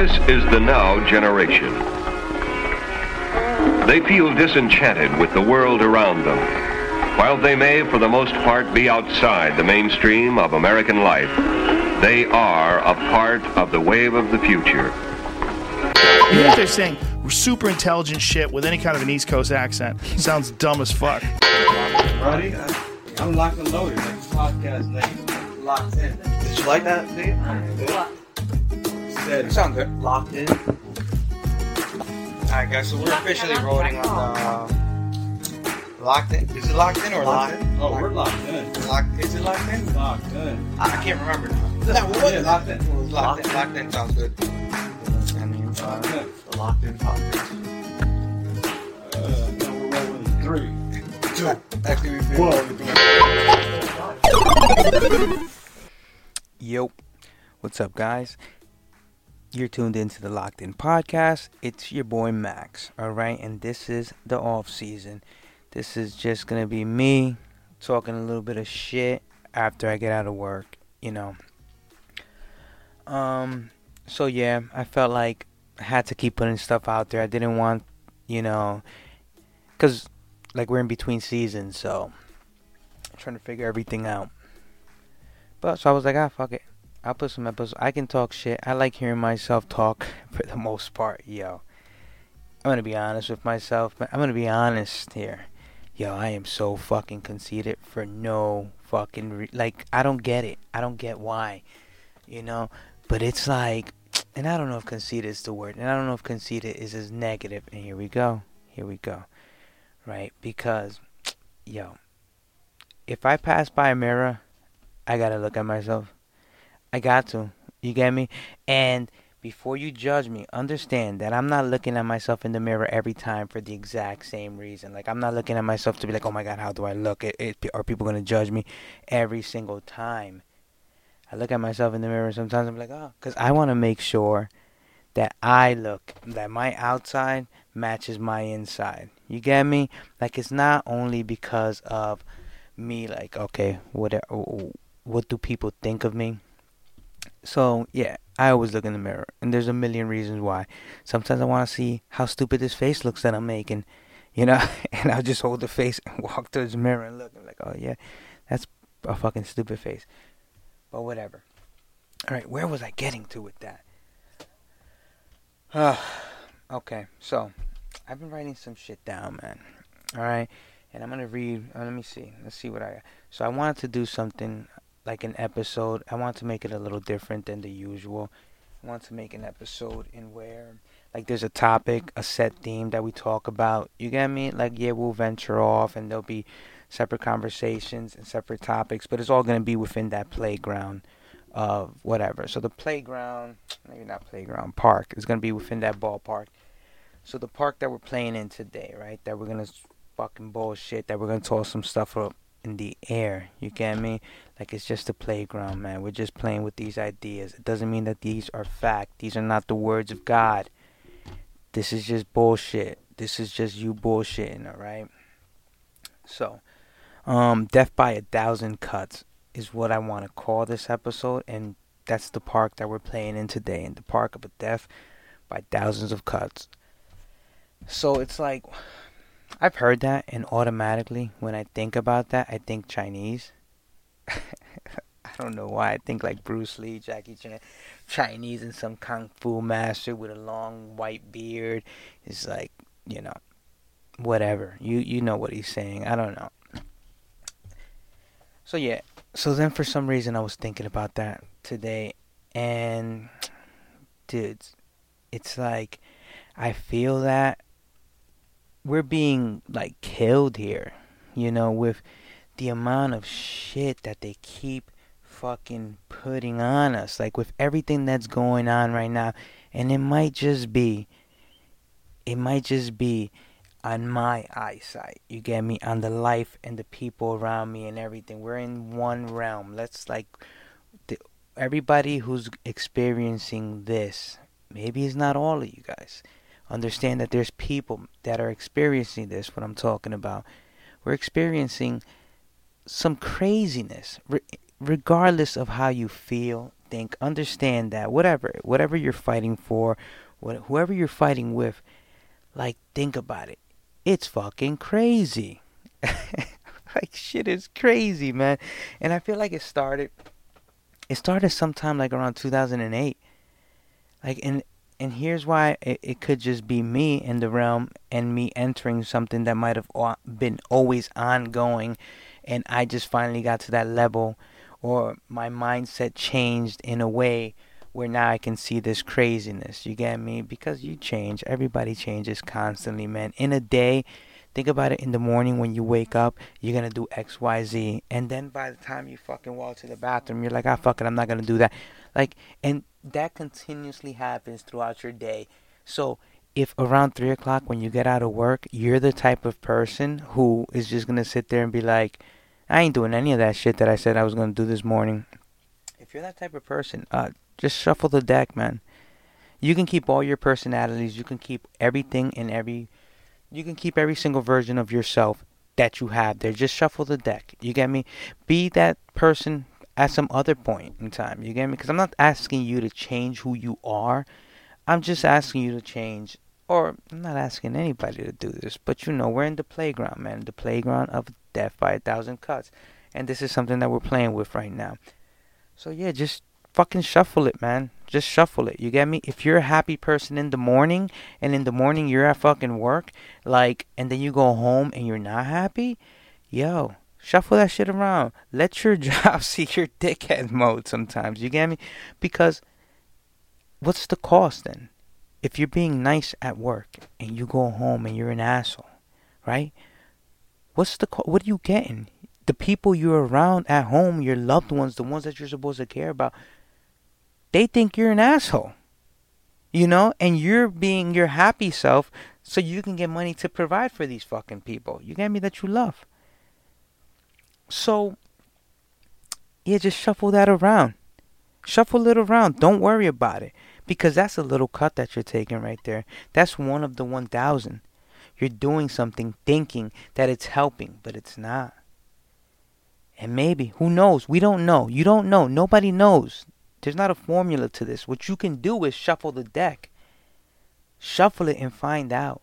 This is the now generation. They feel disenchanted with the world around them. While they may, for the most part, be outside the mainstream of American life, they are a part of the wave of the future. You know what they're saying? Super intelligent shit with any kind of an East Coast accent. Sounds dumb as fuck. Ready? I'm locked and loaded. Podcast name. Locked in. Did you like that, Dave? Said It sounds good. locked in. Alright, guys, so we're officially rolling on the. Locked in? Is it locked in or locked? in? Oh, we're locked in. Locked. Is it locked in? Locked in. I, I can't remember now. No, what? Yeah, locked in. Locked in. Locked in sounds good. I mean, Locked uh, in. the locked in podcast. Uh, now we're rolling three, two, Actually, we've been one. Yo, what's up, guys? You're tuned into the Locked In Podcast. It's your boy Max, all right? And this is the off season. This is just gonna be me talking a little bit of shit after I get out of work, you know. Um, so yeah, I felt like I had to keep putting stuff out there. I didn't want, you know, cause like we're in between seasons, so I'm trying to figure everything out. But so I was like, ah, fuck it. I'll put some episodes. I can talk shit. I like hearing myself talk for the most part, yo. I'm gonna be honest with myself, but I'm gonna be honest here. Yo, I am so fucking conceited for no fucking re- like. I don't get it. I don't get why, you know. But it's like, and I don't know if conceited is the word, and I don't know if conceited is as negative. And here we go. Here we go. Right? Because, yo, if I pass by a mirror I gotta look at myself. I got to. You get me? And before you judge me, understand that I'm not looking at myself in the mirror every time for the exact same reason. Like I'm not looking at myself to be like, oh my god, how do I look? It, it, are people gonna judge me every single time? I look at myself in the mirror. Sometimes I'm like, oh, because I want to make sure that I look that my outside matches my inside. You get me? Like it's not only because of me. Like okay, what uh, what do people think of me? So yeah, I always look in the mirror, and there's a million reasons why. Sometimes I want to see how stupid this face looks that I'm making, you know, and I'll just hold the face and walk towards the mirror and look. I'm like, oh yeah, that's a fucking stupid face. But whatever. All right, where was I getting to with that? okay, so I've been writing some shit down, man. All right, and I'm gonna read. Uh, let me see. Let's see what I. So I wanted to do something like an episode. I want to make it a little different than the usual. I want to make an episode in where like there's a topic, a set theme that we talk about. You get me? Like yeah, we'll venture off and there'll be separate conversations and separate topics, but it's all gonna be within that playground of whatever. So the playground, maybe not playground, park is gonna be within that ballpark. So the park that we're playing in today, right? That we're gonna fucking bullshit. That we're gonna toss some stuff up in the air. You get me? Like it's just a playground, man. We're just playing with these ideas. It doesn't mean that these are fact. These are not the words of God. This is just bullshit. This is just you bullshitting, alright? So, um, Death by a Thousand Cuts is what I want to call this episode, and that's the park that we're playing in today, in the park of a death by thousands of cuts. So it's like I've heard that, and automatically, when I think about that, I think Chinese. I don't know why. I think like Bruce Lee, Jackie Chan, Chinese, and some kung fu master with a long white beard. It's like you know, whatever. You you know what he's saying. I don't know. So yeah. So then, for some reason, I was thinking about that today, and dudes, it's like I feel that we're being like killed here, you know, with the amount of shit that they keep fucking putting on us, like with everything that's going on right now. And it might just be, it might just be on my eyesight, you get me, on the life and the people around me and everything. We're in one realm. Let's like, the, everybody who's experiencing this, maybe it's not all of you guys understand that there's people that are experiencing this what i'm talking about we're experiencing some craziness re- regardless of how you feel think, understand that whatever, whatever you're fighting for, what, whoever you're fighting with, like think about it. It's fucking crazy. like shit is crazy, man. And I feel like it started it started sometime like around 2008. Like and and here's why it, it could just be me in the realm and me entering something that might have been always ongoing and I just finally got to that level or my mindset changed in a way where now I can see this craziness. You get me? Because you change. Everybody changes constantly, man. In a day, think about it in the morning when you wake up, you're gonna do X, Y, Z. And then by the time you fucking walk to the bathroom, you're like, ah, fuck it, I'm not gonna do that. Like, and that continuously happens throughout your day. So, if around 3 o'clock when you get out of work, you're the type of person who is just gonna sit there and be like, I ain't doing any of that shit that I said I was gonna do this morning. If you're that type of person, uh, just shuffle the deck, man. You can keep all your personalities. You can keep everything and every. You can keep every single version of yourself that you have there. Just shuffle the deck. You get me? Be that person at some other point in time. You get me? Because I'm not asking you to change who you are. I'm just asking you to change, or I'm not asking anybody to do this, but you know, we're in the playground, man. The playground of death by a thousand cuts. And this is something that we're playing with right now. So yeah, just fucking shuffle it, man. Just shuffle it. You get me? If you're a happy person in the morning and in the morning you're at fucking work, like, and then you go home and you're not happy, yo, shuffle that shit around. Let your job see your dickhead mode sometimes. You get me? Because what's the cost then? If you're being nice at work and you go home and you're an asshole, right? What's the co- what are you getting? The people you're around at home, your loved ones, the ones that you're supposed to care about, they think you're an asshole. You know, and you're being your happy self so you can get money to provide for these fucking people. You get me that you love. So, yeah, just shuffle that around. Shuffle it around. Don't worry about it. Because that's a little cut that you're taking right there. That's one of the 1,000. You're doing something thinking that it's helping, but it's not. And maybe, who knows? We don't know. You don't know. Nobody knows. There's not a formula to this. What you can do is shuffle the deck. Shuffle it and find out.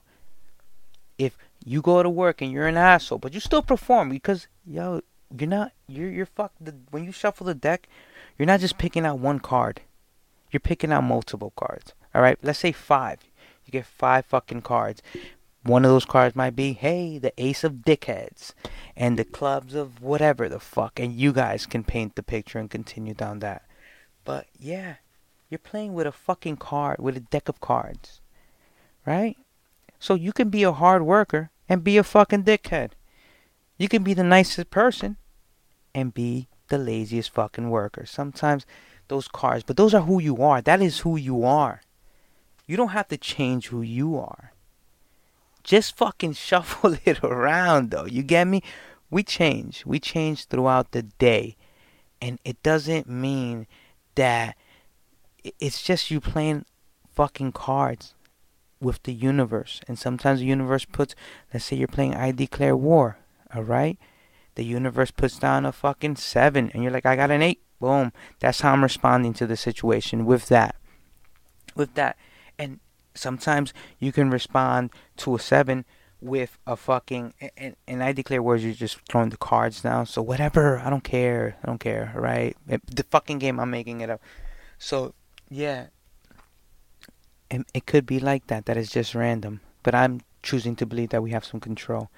If you go to work and you're an asshole, but you still perform because yo, you're not you're you're fucked the, when you shuffle the deck, you're not just picking out one card. You're picking out multiple cards. Alright? Let's say five. You get five fucking cards. One of those cards might be, hey, the ace of dickheads and the clubs of whatever the fuck. And you guys can paint the picture and continue down that. But yeah, you're playing with a fucking card, with a deck of cards. Right? So you can be a hard worker and be a fucking dickhead. You can be the nicest person and be the laziest fucking worker. Sometimes those cards, but those are who you are. That is who you are. You don't have to change who you are. Just fucking shuffle it around though. You get me? We change. We change throughout the day. And it doesn't mean that it's just you playing fucking cards with the universe. And sometimes the universe puts, let's say you're playing I Declare War, alright? The universe puts down a fucking seven, and you're like, I got an eight. Boom. That's how I'm responding to the situation with that. With that. And sometimes you can respond to a seven with a fucking and, and I declare words you're just throwing the cards down. So whatever, I don't care. I don't care, right? the fucking game I'm making it up. So yeah. It could be like that, that is just random. But I'm choosing to believe that we have some control.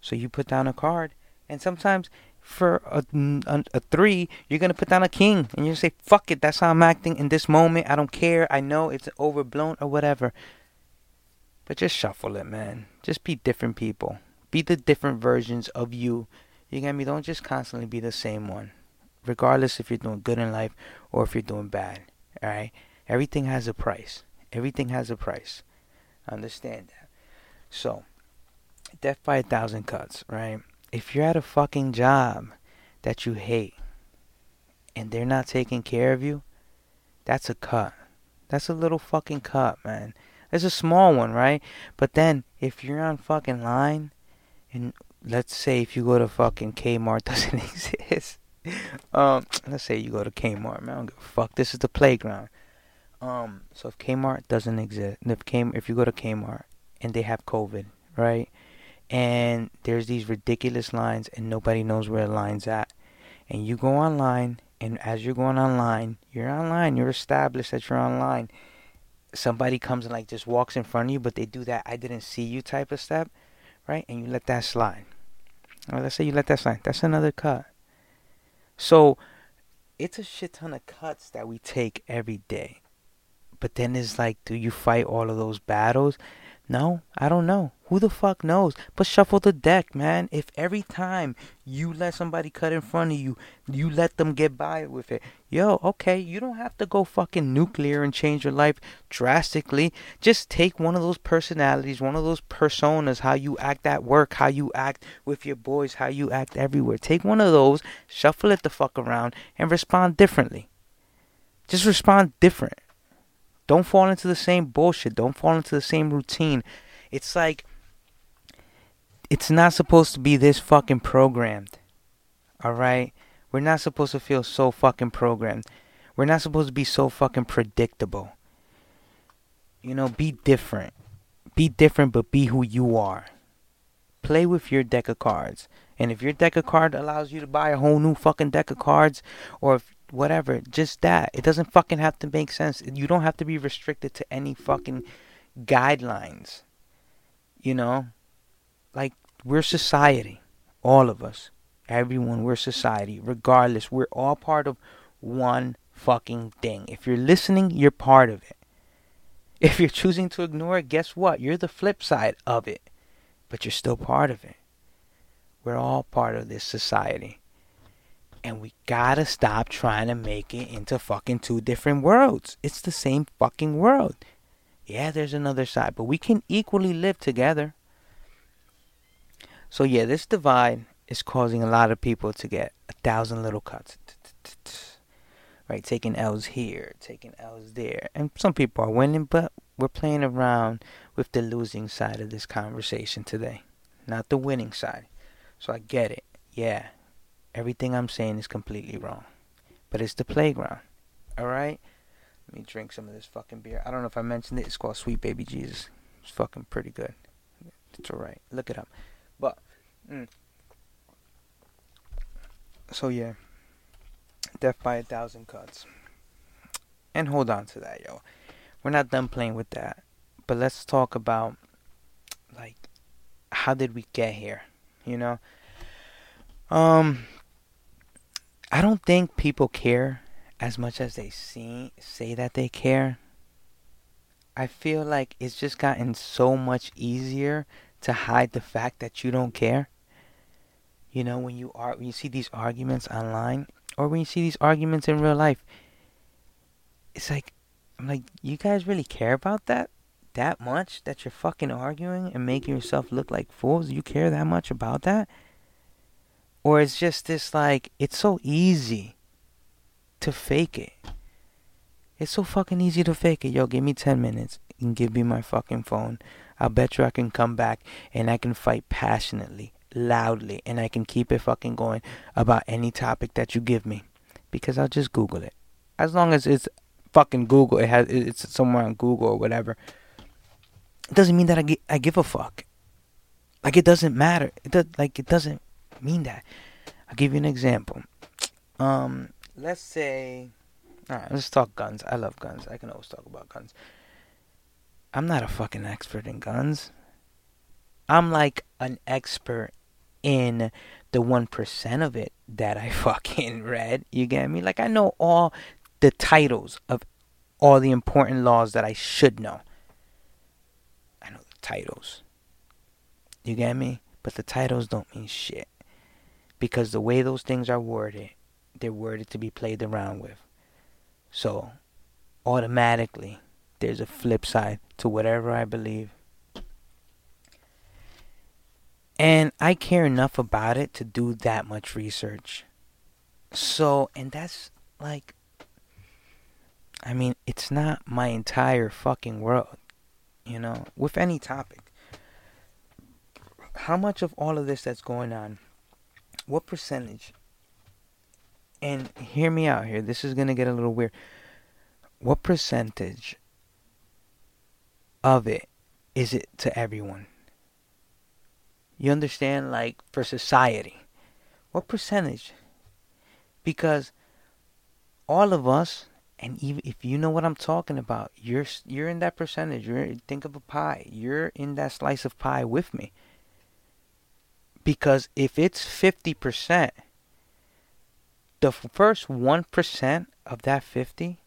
So you put down a card and sometimes for a, a, a, three, you're gonna put down a king, and you say, "Fuck it, that's how I'm acting in this moment. I don't care. I know it's overblown or whatever." But just shuffle it, man. Just be different people. Be the different versions of you. You get me? Don't just constantly be the same one. Regardless if you're doing good in life or if you're doing bad. Alright? Everything has a price. Everything has a price. Understand that. So, death by a thousand cuts, right? If you're at a fucking job that you hate and they're not taking care of you, that's a cut. That's a little fucking cut, man. It's a small one, right? But then if you're on fucking line and let's say if you go to fucking Kmart doesn't exist um, let's say you go to Kmart, man. I don't give a fuck. This is the playground. Um, so if Kmart doesn't exist, if Kmart, if you go to Kmart and they have COVID, right? And there's these ridiculous lines, and nobody knows where the line's at. And you go online, and as you're going online, you're online. You're established that you're online. Somebody comes and like just walks in front of you, but they do that "I didn't see you" type of step, right? And you let that slide. Let's say you let that slide. That's another cut. So it's a shit ton of cuts that we take every day. But then it's like, do you fight all of those battles? No, I don't know. Who the fuck knows? But shuffle the deck, man. If every time you let somebody cut in front of you, you let them get by with it, yo, okay, you don't have to go fucking nuclear and change your life drastically. Just take one of those personalities, one of those personas, how you act at work, how you act with your boys, how you act everywhere. Take one of those, shuffle it the fuck around, and respond differently. Just respond different. Don't fall into the same bullshit. Don't fall into the same routine. It's like it's not supposed to be this fucking programmed. Alright? We're not supposed to feel so fucking programmed. We're not supposed to be so fucking predictable. You know, be different. Be different, but be who you are. Play with your deck of cards. And if your deck of cards allows you to buy a whole new fucking deck of cards, or if whatever, just that. It doesn't fucking have to make sense. You don't have to be restricted to any fucking guidelines. You know? Like, we're society. All of us. Everyone, we're society. Regardless, we're all part of one fucking thing. If you're listening, you're part of it. If you're choosing to ignore it, guess what? You're the flip side of it. But you're still part of it. We're all part of this society. And we gotta stop trying to make it into fucking two different worlds. It's the same fucking world. Yeah, there's another side, but we can equally live together. So yeah, this divide is causing a lot of people to get a thousand little cuts. Right, taking L's here, taking L's there. And some people are winning, but we're playing around with the losing side of this conversation today, not the winning side. So I get it. Yeah, everything I'm saying is completely wrong. But it's the playground. Alright? Let me drink some of this fucking beer. I don't know if I mentioned it. It's called Sweet Baby Jesus. It's fucking pretty good. It's alright. Look it up. But, mm. so yeah. Death by a thousand cuts. And hold on to that, yo. We're not done playing with that. But let's talk about, like, how did we get here? You know? Um, I don't think people care as much as they see, say that they care. I feel like it's just gotten so much easier to hide the fact that you don't care. You know, when you are when you see these arguments online or when you see these arguments in real life, it's like I'm like, you guys really care about that? That much that you're fucking arguing and making yourself look like fools? You care that much about that? Or it's just this like it's so easy to fake it. It's so fucking easy to fake it. Yo, give me 10 minutes and give me my fucking phone. I'll bet you I can come back and I can fight passionately, loudly, and I can keep it fucking going about any topic that you give me. Because I'll just Google it. As long as it's fucking Google, it has it's somewhere on Google or whatever. It doesn't mean that I, I give a fuck. Like it doesn't matter. It does like it doesn't mean that. I'll give you an example. Um, let's say, all right, let's talk guns. I love guns. I can always talk about guns. I'm not a fucking expert in guns. I'm like an expert in the 1% of it that I fucking read. You get me? Like, I know all the titles of all the important laws that I should know. I know the titles. You get me? But the titles don't mean shit. Because the way those things are worded, they're worded to be played around with. So, automatically, there's a flip side to whatever I believe. And I care enough about it to do that much research. So, and that's like, I mean, it's not my entire fucking world, you know, with any topic. How much of all of this that's going on, what percentage And hear me out here. This is going to get a little weird. What percentage of it is it to everyone? You understand? Like, for society. What percentage? Because all of us, and even if you know what I'm talking about, you're you're in that percentage. You're think of a pie. You're in that slice of pie with me. Because if it's fifty percent, the first one percent of that fifty,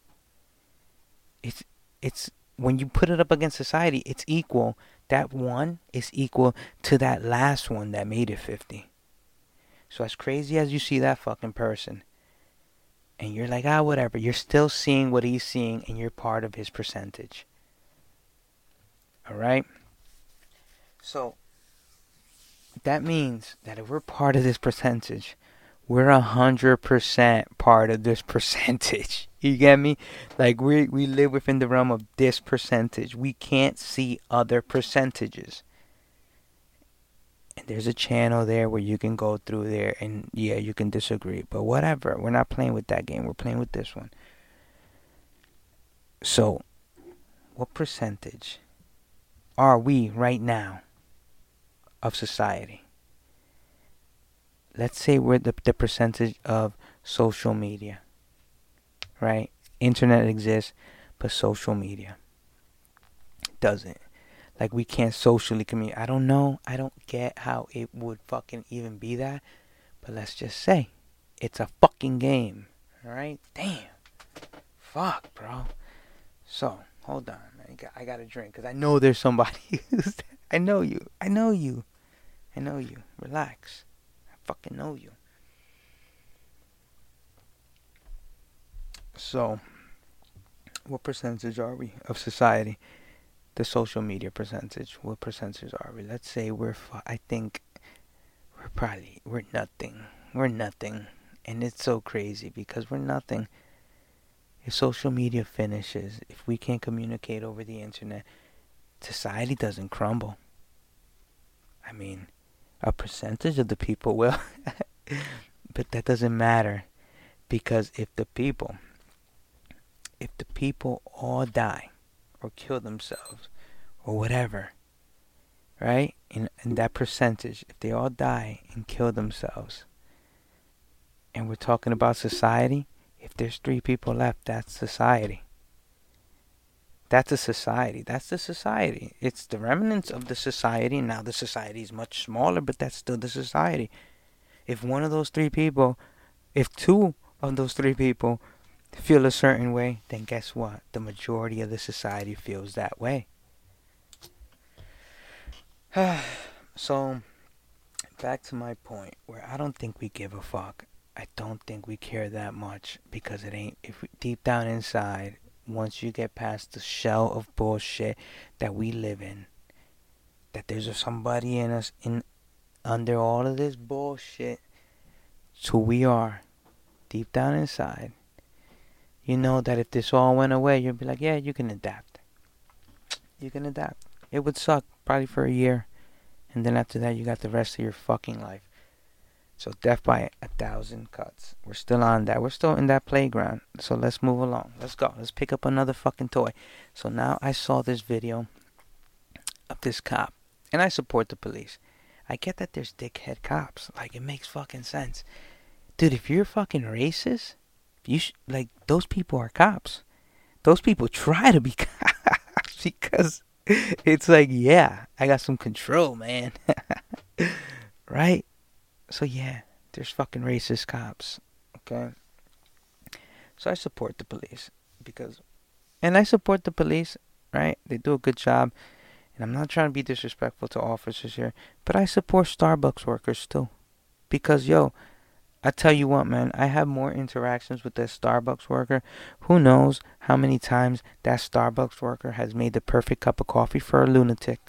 it's it's when you put it up against society, it's equal. That one is equal to that last one that made it fifty. So as crazy as you see that fucking person, and you're like, ah, whatever, you're still seeing what he's seeing, and you're part of his percentage. All right? So, that means that if we're part of this percentage, we're a hundred percent part of this percentage. You get me? Like we we live within the realm of this percentage. We can't see other percentages. And there's a channel there where you can go through there and yeah, you can disagree. But whatever. We're not playing with that game. We're playing with this one. So, what percentage are we right now of society? Let's say we're the, the percentage of social media, right? Internet exists, but social media doesn't. Like we can't socially communicate. I don't know. I don't get how it would fucking even be that. But let's just say it's a fucking game. Alright? Damn. Fuck, bro. So, hold on, man. I got to drink because I know there's somebody. I know you. I know you. I know you. Relax. Fucking know you. So, what percentage are we of society? the social media percentage. What percentage are we? Let's say we're. I think we're probably we're nothing. We're nothing, and it's so crazy because we're nothing. If social media finishes, if we can't communicate over the internet, society doesn't crumble. I mean, a percentage of the people will, but that doesn't matter because if the people, if the people all die or kill themselves or whatever, right? In, in that percentage, if they all die and kill themselves, and we're talking about society, if there's three people left, that's society. That's a society. That's the society. It's the remnants of the society. Now the society is much smaller, but that's still the society. If one of those three people, if two of those three people feel a certain way, then guess what? The majority of the society feels that way. so, back to my point where I don't think we give a fuck. I don't think we care that much because it ain't. If we, deep down inside, once you get past the shell of bullshit that we live in, that there's somebody in us in under all of this bullshit. It's who we are, deep down inside you know that if this all went away, you'd be like, yeah, you can adapt. You can adapt. It would suck probably for a year, and then after that, you got the rest of your fucking life. So death by a thousand cuts. We're still on that. We're still in that playground. So let's move along. Let's go. Let's pick up another fucking toy. So now I saw this video of this cop, and I support the police. I get that there's dickhead cops. Like it makes fucking sense, dude. If you're fucking racist you sh- like those people are cops. Those people try to be cops because it's like, yeah, I got some control, man. right? So yeah, there's fucking racist cops. Okay. So I support the police because, and I support the police. Right? They do a good job. And I'm not trying to be disrespectful to officers here, but I support Starbucks workers too. Because, yo, I tell you what, man, I have more interactions with that Starbucks worker. Who knows how many times that Starbucks worker has made the perfect cup of coffee for a lunatic,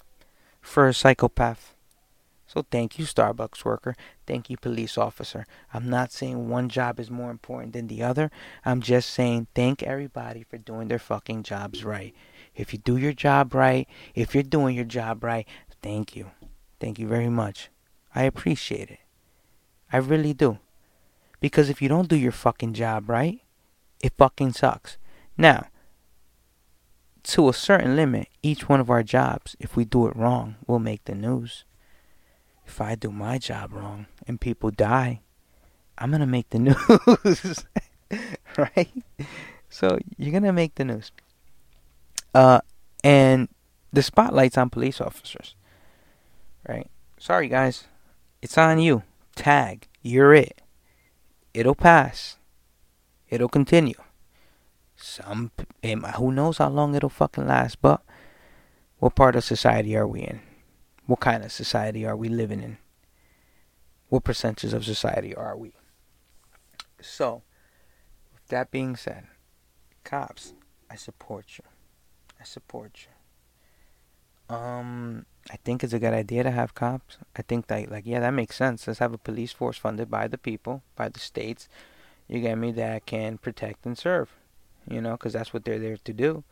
for a psychopath. So thank you, Starbucks worker. Thank you, police officer. I'm not saying one job is more important than the other. I'm just saying thank everybody for doing their fucking jobs right. If you do your job right, if you're doing your job right, thank you. Thank you very much. I appreciate it. I really do Because if you don't do your fucking job right, it fucking sucks. Now, to a certain limit, each one of our jobs, if we do it wrong, will make the news. If I do my job wrong and people die, I'm gonna make the news. right? So you're gonna make the news. Uh and the spotlight's on police officers. Right? Sorry guys. It's on you. Tag. You're it. It'll pass. It'll continue. Some who knows how long it'll fucking last, but what part of society are we in? What kind of society are we living in? What percentages of society are we? So, with that being said, cops, I support you. I support you. Um, I think it's a good idea to have cops. I think that, like, yeah, that makes sense. Let's have a police force funded by the people, by the states. You get me that can protect and serve. You know, because that's what they're there to do.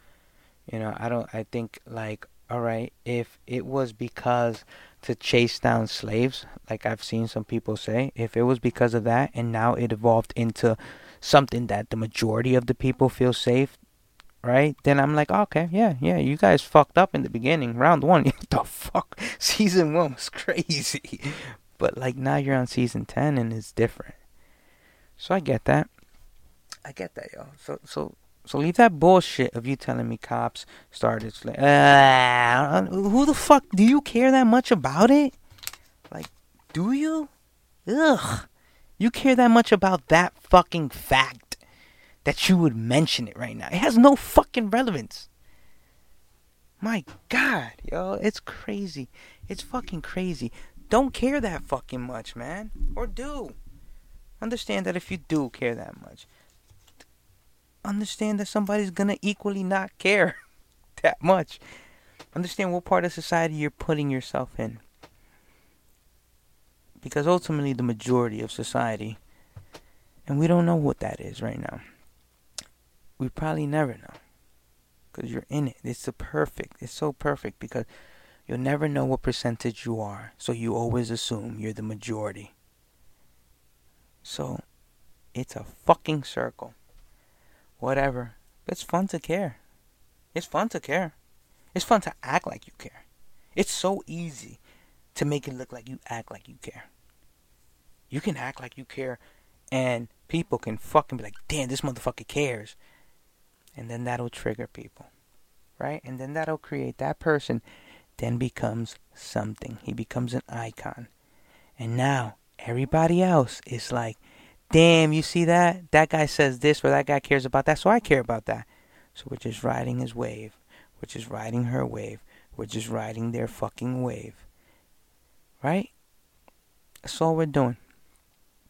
You know, I don't. I think like, all right, if it was because to chase down slaves, like I've seen some people say, if it was because of that, and now it evolved into something that the majority of the people feel safe right? Then I'm like, okay, yeah, yeah, you guys fucked up in the beginning, round one. the fuck? Season one was crazy. But like now you're on season ten and it's different. So I get that. I get that, y'all. So so so leave that bullshit of you telling me cops started like, uh, who the fuck do you care that much about it? Like, do you? Ugh. You care that much about that fucking fact that you would mention it right now. It has no fucking relevance. My God, yo, it's crazy. It's fucking crazy. Don't care that fucking much, man. Or do. Understand that if you do care that much, understand that somebody's gonna equally not care that much. Understand what part of society you're putting yourself in. Because ultimately, the majority of society, and we don't know what that is right now we probably never know because you're in it. It's the perfect. It's so perfect because you'll never know what percentage you are. So you always assume you're the majority. So it's a fucking circle. Whatever. It's fun to care. It's fun to care. It's fun to act like you care. It's so easy to make it look like you act like you care. You can act like you care and people can fucking be like, damn, this motherfucker cares and then that'll trigger people right and then that'll create that person then becomes something he becomes an icon and now everybody else is like damn you see that? That guy says this or that guy cares about that so i care about that. So we're just riding his wave. We're just riding her wave. We're just riding their fucking wave. Right? That's all we're doing.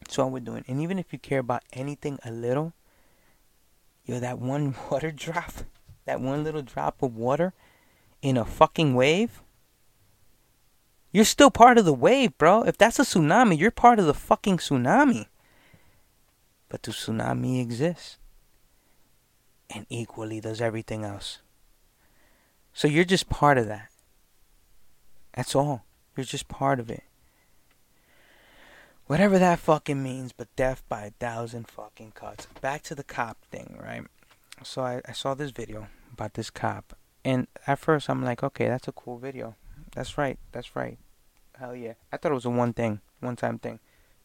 That's all we're doing. And even if you care about anything a little Yo, that one water drop, that one little drop of water in a fucking wave, you're still part of the wave, bro. If that's a tsunami, you're part of the fucking tsunami. But the tsunami exists. And equally does everything else. So you're just part of that. That's all. You're just part of it. Whatever that fucking means, but death by a thousand fucking cuts. Back to the cop thing, right? So I, I saw this video about this cop. And at first I'm like, okay, that's a cool video. That's right, that's right. Hell yeah. I thought it was a one thing, one time thing.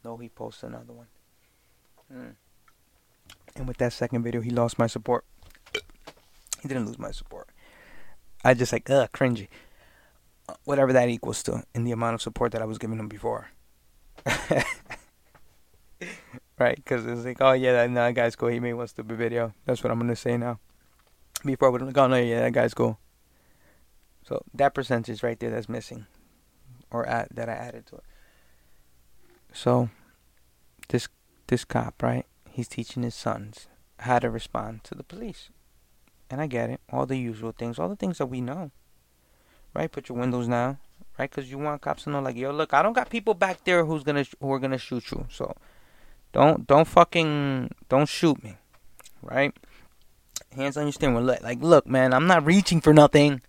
No, he posted another one. Mm. And with that second video, he lost my support. He didn't lose my support. I just like, ugh, cringy. Whatever that equals to in the amount of support that I was giving him before. right? Because it's like, oh yeah, that, that guy's cool. He made one stupid video. That's what I'm gonna say now. Before we like, oh no, yeah, that guy's cool. So that percentage right there that's missing, or add, that I added to it. So this this cop, right? He's teaching his sons how to respond to the police, and I get it. All the usual things, all the things that we know, right? Put your windows down, right? Because you want cops to know, like, yo, look, I don't got people back there who's gonna who are gonna shoot you. So don't don't fucking don't shoot me, right? Hands on your steering wheel. Like, look, man, I'm not reaching for nothing.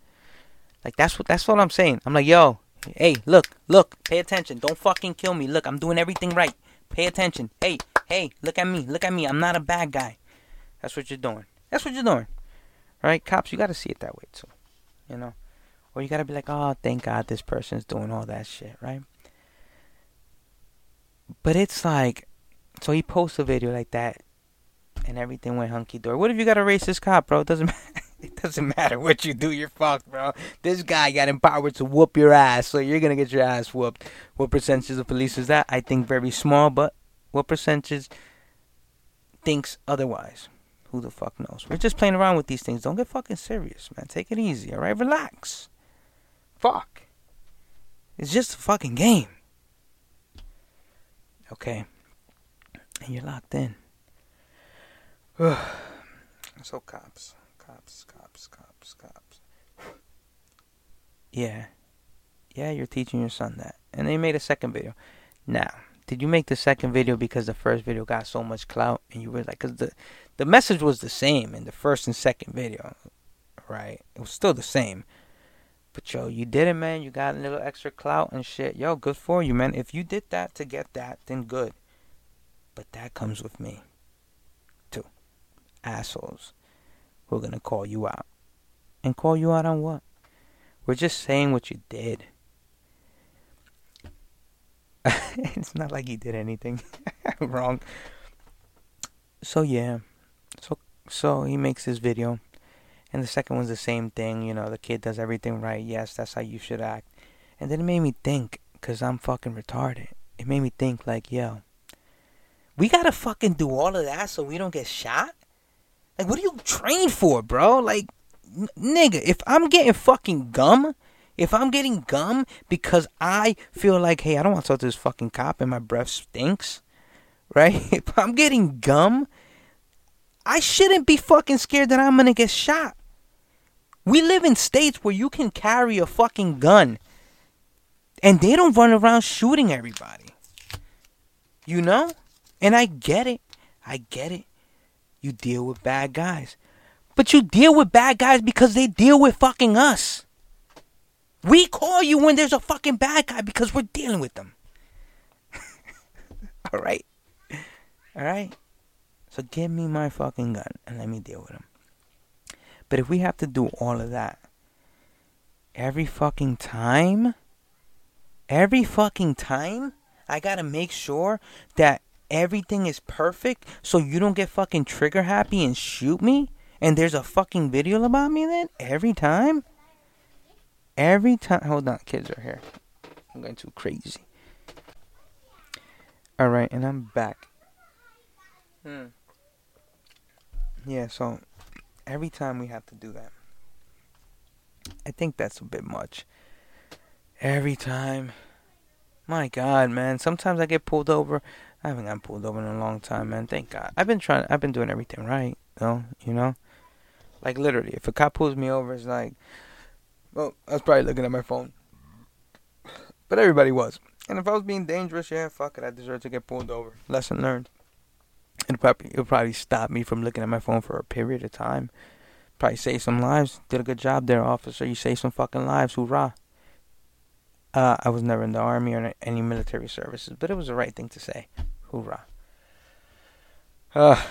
Like that's what that's what I'm saying. I'm like, yo, hey, look, look, pay attention. Don't fucking kill me. Look, I'm doing everything right. Pay attention. Hey, Hey, look at me. Look at me. I'm not a bad guy. That's what you're doing. That's what you're doing. Right? Cops, you got to see it that way too. You know? Or you got to be like, oh, thank God this person's doing all that shit, right? But it's like, so he posts a video like that and everything went hunky dory. What if you got a racist cop, bro? It doesn't matter. It doesn't matter what you do, you're fucked, bro. This guy got empowered to whoop your ass, so you're gonna get your ass whooped. What percentage of police is that? I think very small, but what percentage thinks otherwise? Who the fuck knows? We're just playing around with these things. Don't get fucking serious, man. Take it easy, alright? Relax. Fuck. It's just a fucking game. Okay. And you're locked in. Ugh so cops, cops, cops, cops. Yeah, yeah, you're teaching your son that, and they made a second video. Now, did you make the second video because the first video got so much clout, and you were like, because the the message was the same in the first and second video, right? It was still the same. But yo, you did it, man. You got a little extra clout and shit. Yo, good for you, man. If you did that to get that, then good. But that comes with me too. assholes going to call you out. And call you out on what? We're just saying what you did. it's not like you did anything wrong. So yeah. So so he makes this video. And the second one's the same thing, you know, the kid does everything right. Yes, that's how you should act. And then it made me think cuz I'm fucking retarded. It made me think like, yo, we got to fucking do all of that so we don't get shot? Like, what are you trained for, bro? Like, nigga, if I'm getting fucking gum, if I'm getting gum because I feel like, hey, I don't want to talk to this fucking cop and my breath stinks, right? If I'm getting gum, I shouldn't be fucking scared that I'm gonna get shot. We live in states where you can carry a fucking gun and they don't run around shooting everybody. You know? And I get it. I get it you deal with bad guys. But you deal with bad guys because they deal with fucking us. We call you when there's a fucking bad guy because we're dealing with them. All right? All right? So give me my fucking gun and let me deal with him. But if we have to do all of that every fucking time, every fucking time, I gotta make sure that everything is perfect so you don't get fucking trigger happy and shoot me? And there's a fucking video about me then? Every time? Every time. Hold on, kids are here. I'm going too crazy. Alright, and I'm back. Hmm. Yeah, so every time we have to do that. I think that's a bit much. Every time. My god, man. Sometimes I get pulled over. I haven't gotten pulled over in a long time, man. Thank God. I've been trying. I've been doing everything right, though. You know, like literally, if a cop pulls me over, it's like, well, I was probably looking at my phone, but everybody was. And if I was being dangerous, yeah, fuck it, I deserve to get pulled over. Lesson learned. It'll probably it'll probably stop me from looking at my phone for a period of time. Probably save some lives. Did a good job there, officer. You saved some fucking lives. Hoorah. Uh, I was never in the army or any military services, but it was the right thing to say. Hoorah. Uh,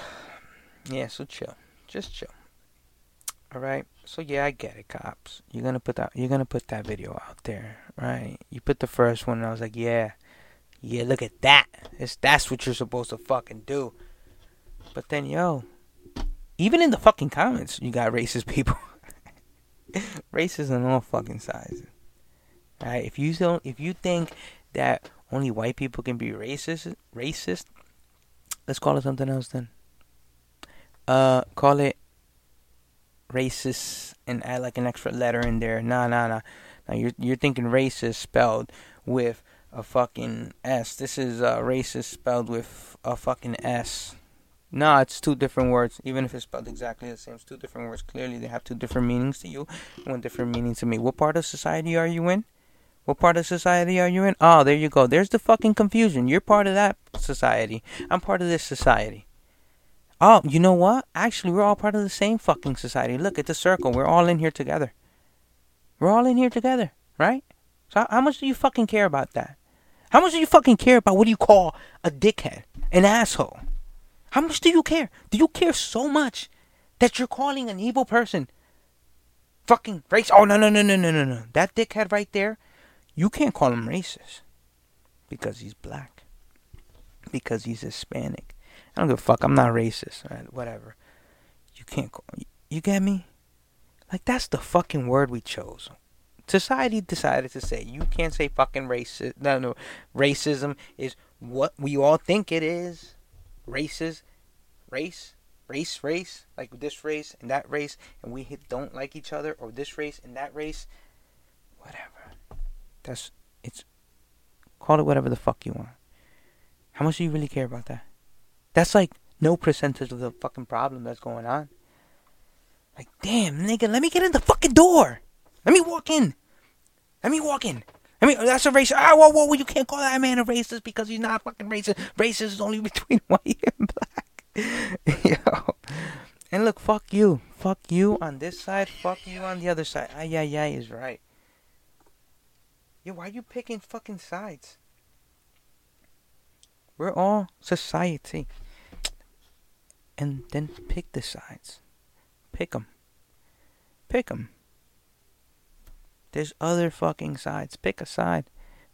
yeah, so chill. Just chill. Alright? So yeah, I get it, cops. You're gonna put that you're gonna put that video out there, right? You put the first one and I was like, Yeah. Yeah, look at that. It's that's what you're supposed to fucking do. But then yo, even in the fucking comments, you got racist people. racist on all fucking sizes. Right? If you don't if you think that only white people can be racist. Racist. Let's call it something else then. Uh, call it racist and add like an extra letter in there. Nah, nah, nah. Now you're you're thinking racist spelled with a fucking S. This is uh, racist spelled with a fucking S. Nah, it's two different words. Even if it's spelled exactly the same, it's two different words. Clearly, they have two different meanings to you, one different meaning to me. What part of society are you in? What part of society are you in? Oh, there you go. There's the fucking confusion. You're part of that society. I'm part of this society. Oh, you know what? Actually, we're all part of the same fucking society. Look at the circle. We're all in here together. We're all in here together, right? So how much do you fucking care about that? How much do you fucking care about what do you call a dickhead, an asshole? How much do you care? Do you care so much that you're calling an evil person fucking race? Oh no no no no no no no! That dickhead right there, you can't call him racist because he's black, because he's Hispanic. I don't give a fuck. I'm not racist. Right? Whatever. You can't call. You get me? Like that's the fucking word we chose. Society decided to say you can't say fucking racist. No, no, racism is what we all think it is. Races, race, race, race, like this race and that race, and we don't like each other, or this race and that race, whatever. That's it's. Call it whatever the fuck you want. How much do you really care about that? That's like no percentage of the fucking problem that's going on. Like, damn, nigga, let me get in the fucking door. Let me walk in. Let me walk in. I mean, that's a racist. Ah, whoa, whoa, whoa, you can't call that man a racist because he's not fucking racist. Racist is only between white and black. Yo. And look, fuck you. Fuck you on this side. Fuck you on the other side. Ay, ay, ay is right. Yo, why are you picking fucking sides? We're all society. And then pick the sides. Pick them. Pick them. There's other fucking sides. Pick a side.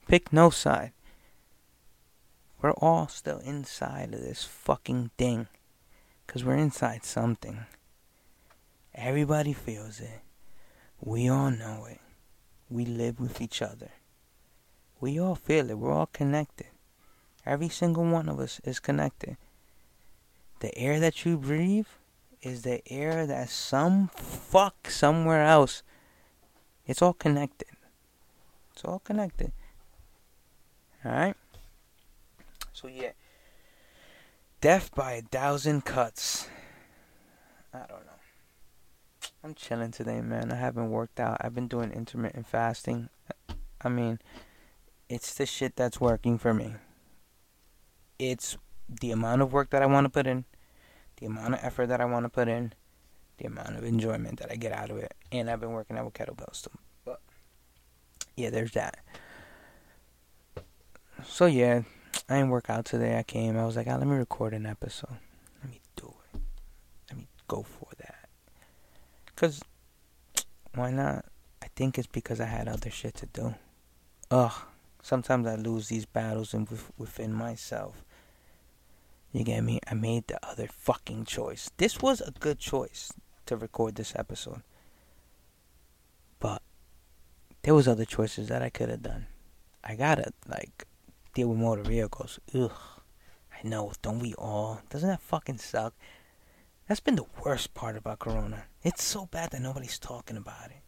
Pick no side. We're all still inside of this fucking thing. Because we're inside something. Everybody feels it. We all know it. We live with each other. We all feel it. We're all connected. Every single one of us is connected. The air that you breathe is the air that some fuck somewhere else. It's all connected. It's all connected. Alright? So, yeah. Death by a thousand cuts. I don't know. I'm chilling today, man. I haven't worked out. I've been doing intermittent fasting. I mean, it's the shit that's working for me. It's the amount of work that I want to put in, the amount of effort that I want to put in, the amount of enjoyment that I get out of it. And I've been working out with kettlebells too. But yeah, there's that. So yeah, I didn't work out today. I came. I was like, ah, let me record an episode. Let me do it. Let me go for that. Cause why not? I think it's because I had other shit to do. Ugh. Sometimes I lose these battles in, within myself. You get me? I made the other fucking choice. This was a good choice to record this episode. But there was other choices that I could have done. I gotta like deal with motor vehicles. Ugh. I know, don't we all? Doesn't that fucking suck? That's been the worst part about Corona. It's so bad that nobody's talking about it.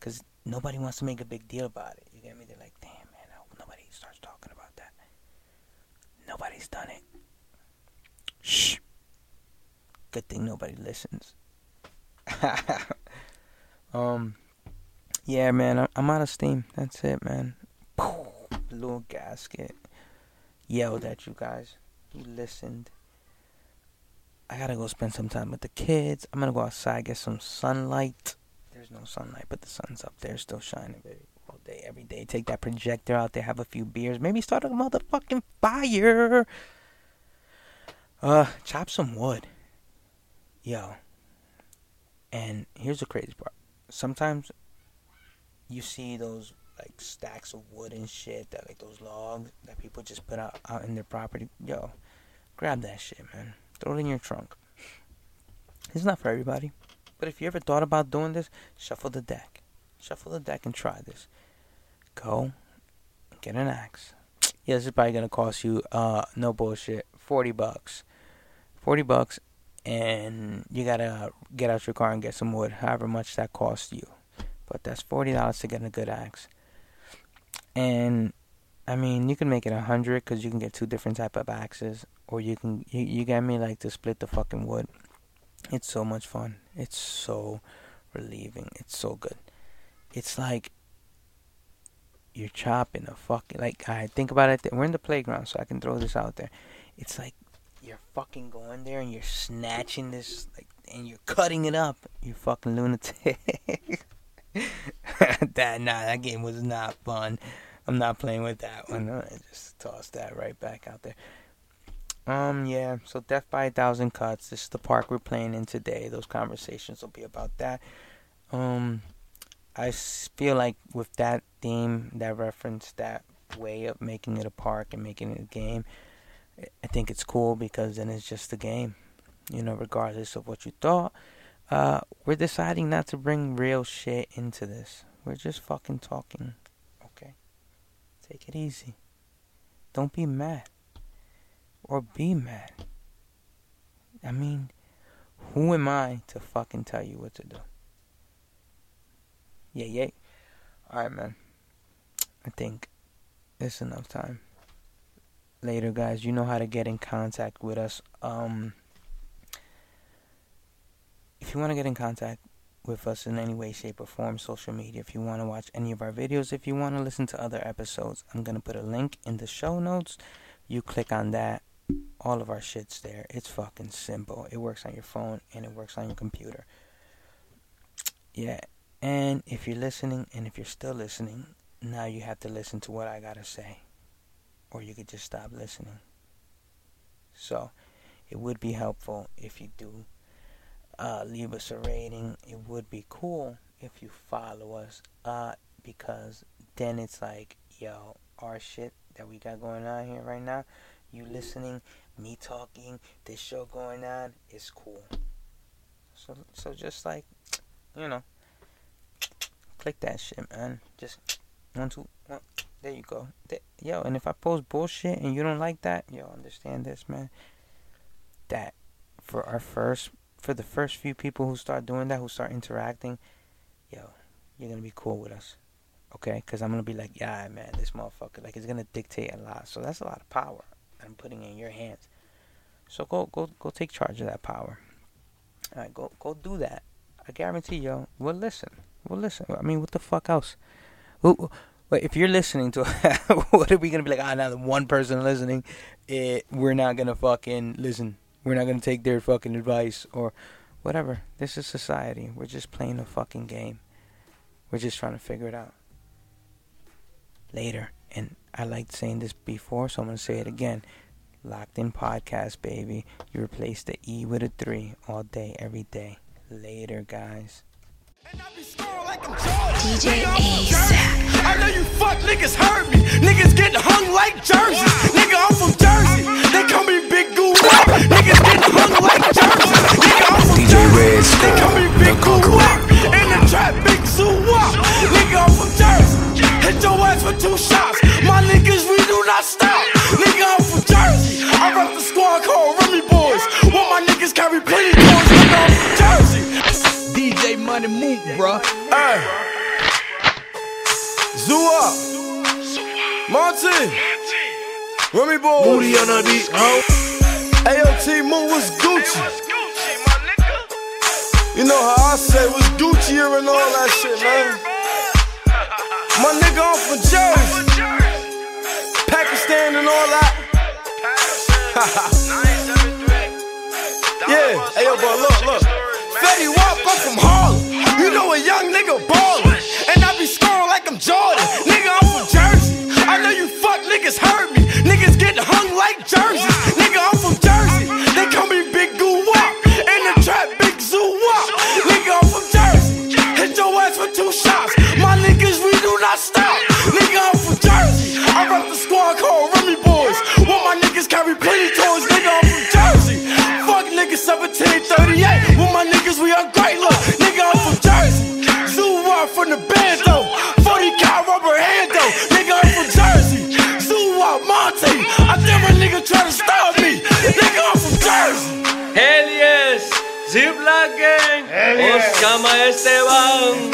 Because nobody wants to make a big deal about it. You get me? They're like, damn, man, I hope nobody starts talking about that. Nobody's done it. Shh. Good thing nobody listens. um, yeah, man, I'm out of steam. That's it, man. Little gasket. Yelled at you guys. You listened. I gotta go spend some time with the kids. I'm gonna go outside, get some sunlight. There's no sunlight, but the sun's up there, still shining, baby. All day, every day. Take that projector out there, have a few beers, maybe start a motherfucking fire. Uh, chop some wood. Yo. And here's the crazy part. Sometimes you see those like stacks of wood and shit that like those logs that people just put out, out in their property. Yo, grab that shit, man. Throw it in your trunk. It's not for everybody. But if you ever thought about doing this, shuffle the deck. Shuffle the deck and try this. Go get an axe. Yeah, this is probably gonna cost you uh no bullshit, forty bucks. Forty bucks and you gotta get out your car and get some wood, however much that costs you. But that's forty dollars to get a good axe. And I mean, you can make it a hundred because you can get two different type of axes, or you can you, you get me like to split the fucking wood. It's so much fun. It's so relieving. It's so good. It's like you're chopping a fucking like I think about it. We're in the playground, so I can throw this out there. It's like you're fucking going there and you're snatching this like and you're cutting it up. You fucking lunatic. that nah, that game was not fun. I'm not playing with that one. I just tossed that right back out there. Um, yeah. So Death by a Thousand Cuts. This is the park we're playing in today. Those conversations will be about that. Um, I feel like with that theme, that reference, that way of making it a park and making it a game, I- think it's cool because then it's just a game. You know, regardless of what you thought, uh, we're deciding not to bring real shit into this. We're just fucking talking. Okay? Take it easy. Don't be mad. Or be mad. I mean, who am I to fucking tell you what to do? Yeah, yeah. Alright, man. I think it's enough time. Later, guys. You know how to get in contact with us. Um, if you want to get in contact with us in any way, shape, or form, social media, if you want to watch any of our videos, if you want to listen to other episodes, I'm going to put a link in the show notes. You click on that. All of our shit's there. It's fucking simple. It works on your phone and it works on your computer. Yeah. And if you're listening and if you're still listening, now you have to listen to what I got to say. Or you could just stop listening. So, it would be helpful if you do uh, leave us a rating. It would be cool if you follow us, uh, because then it's like, yo, our shit that we got going on here right now, you listening, me talking, this show going on, is cool. So, so just like, you know, click that shit, man. Just one, two, one. There you go. Yo, and if I post bullshit and you don't like that, yo, understand this, man. That for our first for the first few people who start doing that, who start interacting, yo, you're gonna be cool with us, okay? Because I'm gonna be like, yeah, man, this motherfucker, like, it's gonna dictate a lot. So that's a lot of power I'm putting in your hands. So go, go, go, take charge of that power. All right, go, go do that. I guarantee, yo, we'll listen. We'll listen. I mean, what the fuck else? Who, but if you're listening to, what are we gonna be like? Ah, now the one person listening, it, we're not gonna fucking listen. We're not gonna take their fucking advice or whatever. This is society. We're just playing a fucking game. We're just trying to figure it out. Later, and I liked saying this before, so I'm gonna say it again. Locked in podcast, baby. You replace the E with a three all day, every day. Later, guys. DJ ASAP. I know you fuck niggas heard me. Niggas getting hung like jerseys. Nigga, I'm from Jersey. They call me Big Goo Niggas getting hung like jerseys. Nigga, I'm from Jersey. Red They call me Big Goo In the trap, Big Zoo Nigga, I'm from Jersey. Hit your ass for two shots. My niggas, we do not stop. Bruh. Hey. Zoo up. Monty. Remy Boy. Moody on the beat, ho. AOT Moon was Gucci. You know how I say was Gucci here and all that shit, man. My nigga, I'm from Jersey. Pakistan and all that. yeah, hey yo, boy, look, look. Fetty Wap, I'm from Harlem. You know a young nigga ballin'. And I be scoring like I'm Jordan. Nigga, I'm from Jersey. I know you fuck niggas heard me. Niggas getting hung like jerseys. Nigga, I'm from Jersey. They call me Big Goo Wop. In the trap, Big Zoo Wop. Nigga, I'm from Jersey. Hit your ass for two shots. My niggas, we do not stop. Nigga, I'm from Jersey. I rep the squad called Remy Boys. What my niggas carry plenty toys. Nigga, I'm from Jersey. Fuck niggas 1738. With my niggas, we are great. Look, Osama Esteban,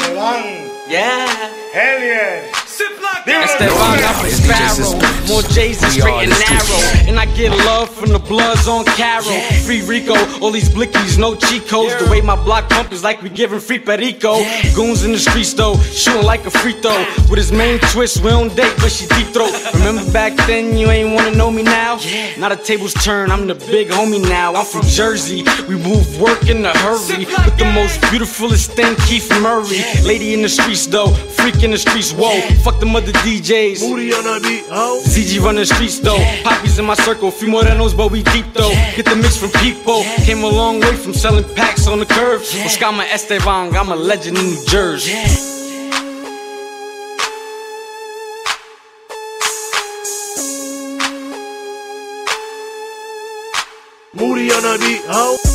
yeah. Hell yeah. Esteban, I'm a sparrow. More J's and straight and narrow. And I get love from the bloods on Caro. Free Rico, all these blickies, no cheat codes. The way my block pump is like we giving free perico. Goons in the streets though, shooting like a free throw. With his main twist, we don't date, but she deep throat. Remember back then, you ain't wanna know me now? Now the tables turn, I'm the big homie now. I'm from Jersey, we move work in a hurry. With the most beautifulest thing, Keith Murray. Lady in the streets though, freak in the streets, whoa. Fuck the mother DJs. Booty on the beat, ho. CG run the streets though. Poppies in my circle, few more than those, but we deep though. Get the mix from people. Came a long way from selling packs on the curb. Oscama Esteban, I'm a legend in New Jersey. Moody on the beat, ho.